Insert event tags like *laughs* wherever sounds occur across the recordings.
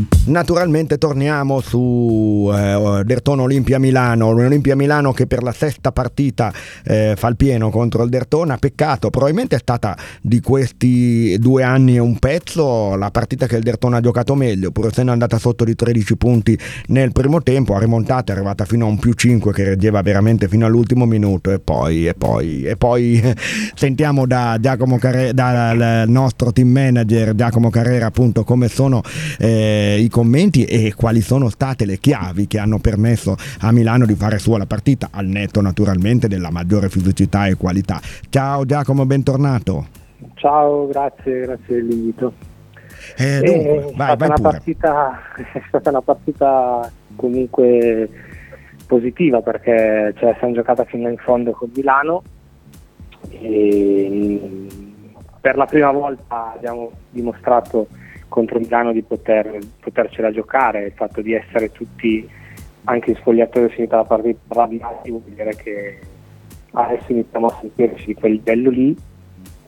you Naturalmente torniamo su eh, Dertone Olimpia Milano, Olimpia Milano che per la sesta partita eh, fa il pieno contro il Dertona, peccato, probabilmente è stata di questi due anni e un pezzo la partita che il Dertona ha giocato meglio, pur essendo andata sotto di 13 punti nel primo tempo, ha rimontato, è arrivata fino a un più 5 che reggeva veramente fino all'ultimo minuto e poi, e poi, e poi *laughs* sentiamo da Giacomo Carrera, dal nostro team manager Giacomo Carrera appunto come sono eh, i commenti e quali sono state le chiavi che hanno permesso a Milano di fare sua la partita, al netto naturalmente della maggiore fisicità e qualità. Ciao Giacomo, bentornato. Ciao, grazie, grazie dell'invito. Eh, dunque, è, vai, stata partita, *laughs* è stata una partita comunque positiva perché la siamo giocata fino in fondo con Milano e per la prima volta abbiamo dimostrato contro Milano di poter, potercela giocare, il fatto di essere tutti anche in spogliatoio finita la partita arrabbiati vuol dire che adesso iniziamo a sentirci di quel livello lì.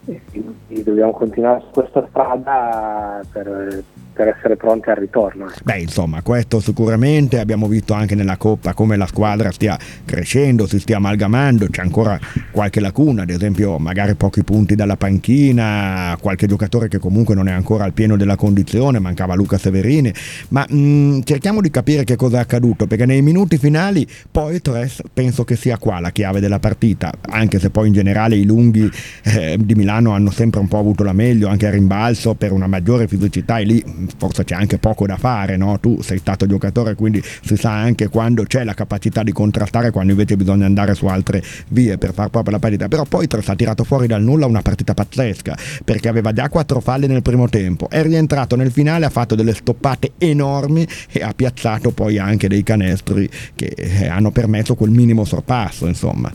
E quindi dobbiamo continuare su questa strada per, per essere pronti al ritorno. Beh, insomma, questo sicuramente abbiamo visto anche nella Coppa come la squadra stia crescendo, si stia amalgamando, c'è ancora qualche lacuna, ad esempio magari pochi punti dalla panchina, qualche giocatore che comunque non è ancora al pieno della condizione, mancava Luca Severini, ma mh, mm, cerchiamo di capire che cosa è accaduto, perché nei minuti finali poi Tres penso che sia qua la chiave della partita, anche se poi in generale i lunghi eh, di Milano hanno sempre un po' avuto la meglio, anche a rimbalzo per una maggiore fisicità e lì forse c'è anche poco da fare, no? tu sei stato giocatore quindi si sa anche quando c'è la capacità di contrastare, quando invece bisogna andare su altre vie per far proprio la partita, però poi Tres ha tirato fuori dal nulla una partita pazzesca perché aveva già quattro falle nel primo tempo, è rientrato nel finale, ha fatto delle stoppate enormi e ha piazzato poi anche dei canestri che eh, hanno permesso quel minimo sorpasso insomma.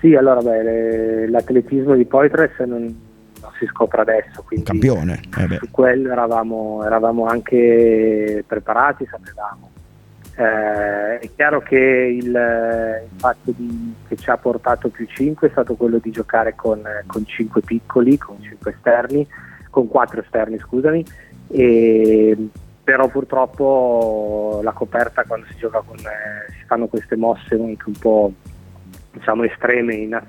Sì, allora beh, l'atletismo di Poitres non, si scopre adesso. Quindi Un campione. Eh su quello eravamo, eravamo, anche preparati, sapevamo. Eh, è chiaro che il, il fatto di, che ci ha portato più 5 è stato quello di giocare con, con 5 piccoli, con 5 esterni, con 4 esterni scusami, e, però purtroppo la coperta quando si gioca con, eh, si fanno queste mosse anche un po' diciamo estreme in,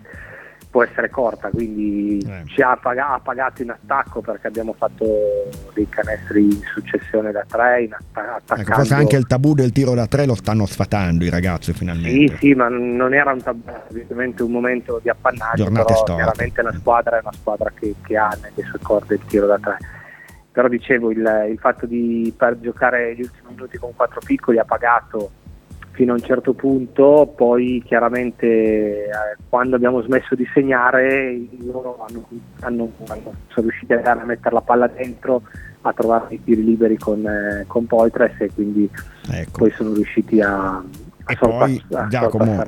può essere corta, quindi eh. ci ha, pag- ha, pagato in attacco perché abbiamo fatto dei canestri in successione da tre, in att- ecco, forse anche il tabù del tiro da tre lo stanno sfatando i ragazzi finalmente. Sì, sì, ma non era un tabù, ovviamente un momento di appannaggio, Giornate però storte. chiaramente la squadra è una squadra che, che, ha nelle sue corde il tiro da tre. Però dicevo, il, il fatto di per giocare gli ultimi minuti con quattro piccoli ha pagato fino a un certo punto, poi chiaramente eh, quando abbiamo smesso di segnare loro hanno, hanno, hanno, sono riusciti a, a mettere la palla dentro, a trovare i tiri liberi con, eh, con Poitres e quindi ecco. poi sono riusciti a, e poi Giacomo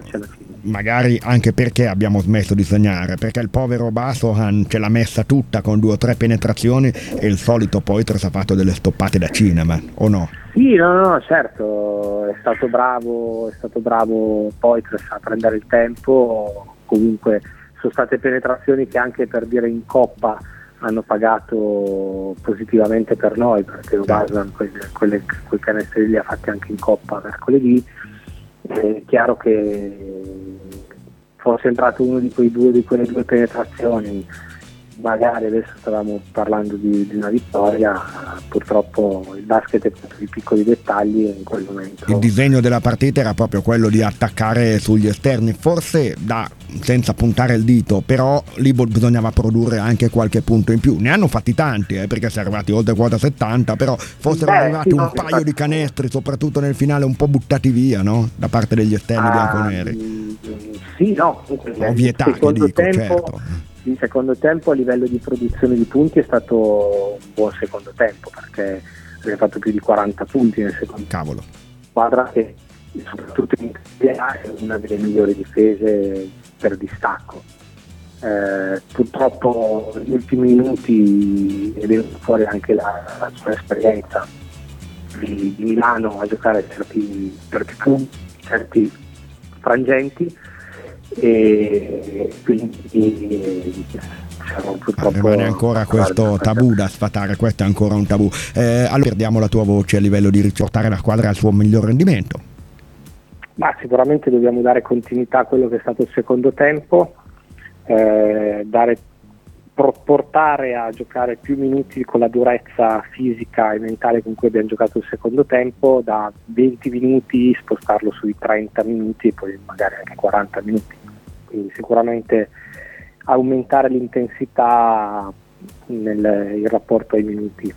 magari anche perché abbiamo smesso di segnare perché il povero Basohan ce l'ha messa tutta con due o tre penetrazioni e il solito Poitres ha fatto delle stoppate da cinema o no? Sì, no, no, certo, è stato bravo, è stato bravo Poitres a prendere il tempo, comunque sono state penetrazioni che anche per dire in coppa hanno pagato positivamente per noi perché Basan quelle, quei canestri li ha fatti anche in coppa mercoledì. È chiaro che fosse entrato uno di, due, di quelle due penetrazioni magari adesso stavamo parlando di, di, una vittoria, purtroppo il basket è fatto di piccoli dettagli in quel momento... Il disegno della partita era proprio quello di attaccare sugli esterni, forse da, senza puntare il dito, però lì bisognava produrre anche qualche punto in più. Ne hanno fatti tanti, eh, perché si è arrivati oltre quota 70, però fossero Beh, arrivati sì, un no, paio infatti... di canestri, soprattutto nel finale, un po' buttati via, no? Da parte degli esterni ah, bianconeri. Sì, no. Ovvietà che dico, tempo... certo il secondo tempo a livello di produzione di punti è stato un buon secondo tempo perché abbiamo fatto più di 40 punti nel secondo Cavolo. Squadra che soprattutto in Italia è una delle migliori difese per distacco. Eh, purtroppo negli ultimi minuti è venuta fuori anche la, la sua esperienza di, di, Milano a giocare certi, certi punti, certi frangenti e quindi siamo purtroppo... rimane ancora questo tabù da sfatare, questo è ancora un tabù. Eh, allora perdiamo la tua voce a livello di riportare la squadra al suo miglior rendimento. Ma sicuramente dobbiamo dare continuità a quello che è stato il secondo tempo, eh, dare portare a giocare più minuti con la durezza fisica e mentale con cui abbiamo giocato il secondo tempo, da 20 minuti spostarlo sui 30 minuti e poi magari anche 40 minuti. Quindi sicuramente aumentare l'intensità nel rapporto ai minuti.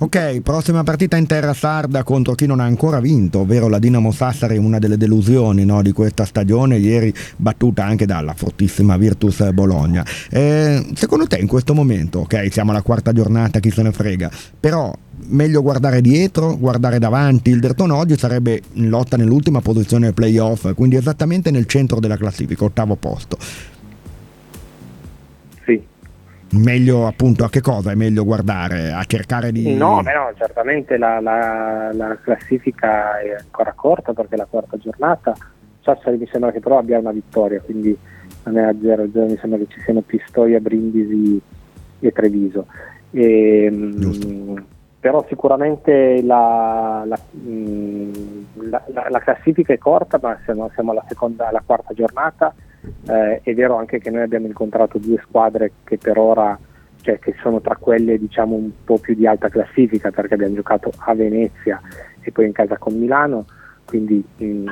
Ok, prossima partita in terra sarda contro chi non ha ancora vinto, ovvero la Dinamo Sassari, una delle delusioni no, di questa stagione, ieri battuta anche dalla fortissima Virtus Bologna. Eh, secondo te in questo momento, ok, siamo alla quarta giornata, chi se ne frega, però meglio guardare dietro, guardare davanti, il Derton oggi sarebbe in lotta nell'ultima posizione playoff, quindi esattamente nel centro della classifica, ottavo posto meglio appunto a che cosa è meglio guardare? A cercare di... No, beh no certamente la, la, la, classifica è ancora corta perché è la quarta giornata. Sassari mi sembra che però abbia una vittoria, quindi non è a 0-0, mi sembra che ci siano Pistoia, Brindisi e Treviso. E, mm, però sicuramente la, mm, la, la, classifica è corta, ma siamo, siamo alla, seconda, alla quarta giornata eh, è vero anche che noi abbiamo incontrato due squadre che per ora cioè, che sono tra quelle diciamo un po' più di alta classifica perché abbiamo giocato a Venezia e poi in casa con Milano, quindi mh, mm,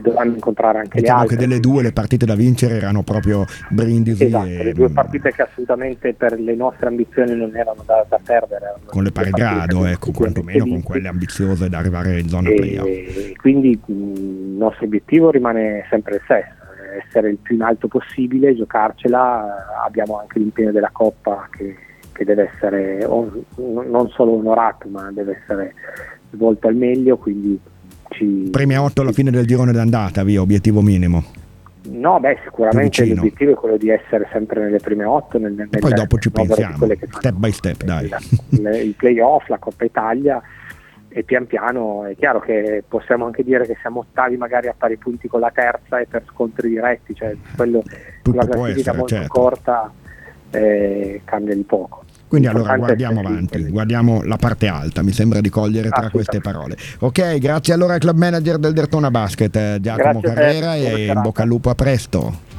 dovranno incontrare anche diciamo le altre. che delle due le partite da vincere erano proprio Brindisi esatto, e... le due partite che assolutamente per le nostre ambizioni non erano da, da perdere. Con le pari grado, ecco, quantomeno con quelle ambiziose da arrivare in zona e, playoff. Quindi mh, il nostro obiettivo rimane sempre il stesso essere il più in alto possibile, giocarcela, abbiamo anche l'impegno della Coppa che, che deve essere on, non solo onorato ma deve essere svolto al meglio, quindi ci... Premi a 8 alla fine del girone d'andata, via, obiettivo minimo. No, beh, sicuramente l'obiettivo è quello di essere sempre nelle prime 8. Nel, nel, poi dopo ci pensiamo, step by step, dai. *laughs* il playoff, la Coppa Italia e pian piano è chiaro che possiamo anche dire che siamo ottavi magari a pari punti con la terza e per scontri diretti, cioè quello Tutto la classifica molto certo. corta eh, cambia di poco. Quindi allora guardiamo avanti, guardiamo la parte alta, mi sembra di cogliere tra queste parole. Ok, grazie allora al club manager del Dertona Basket, eh, Giacomo grazie Carrera e in bocca al lupo a presto.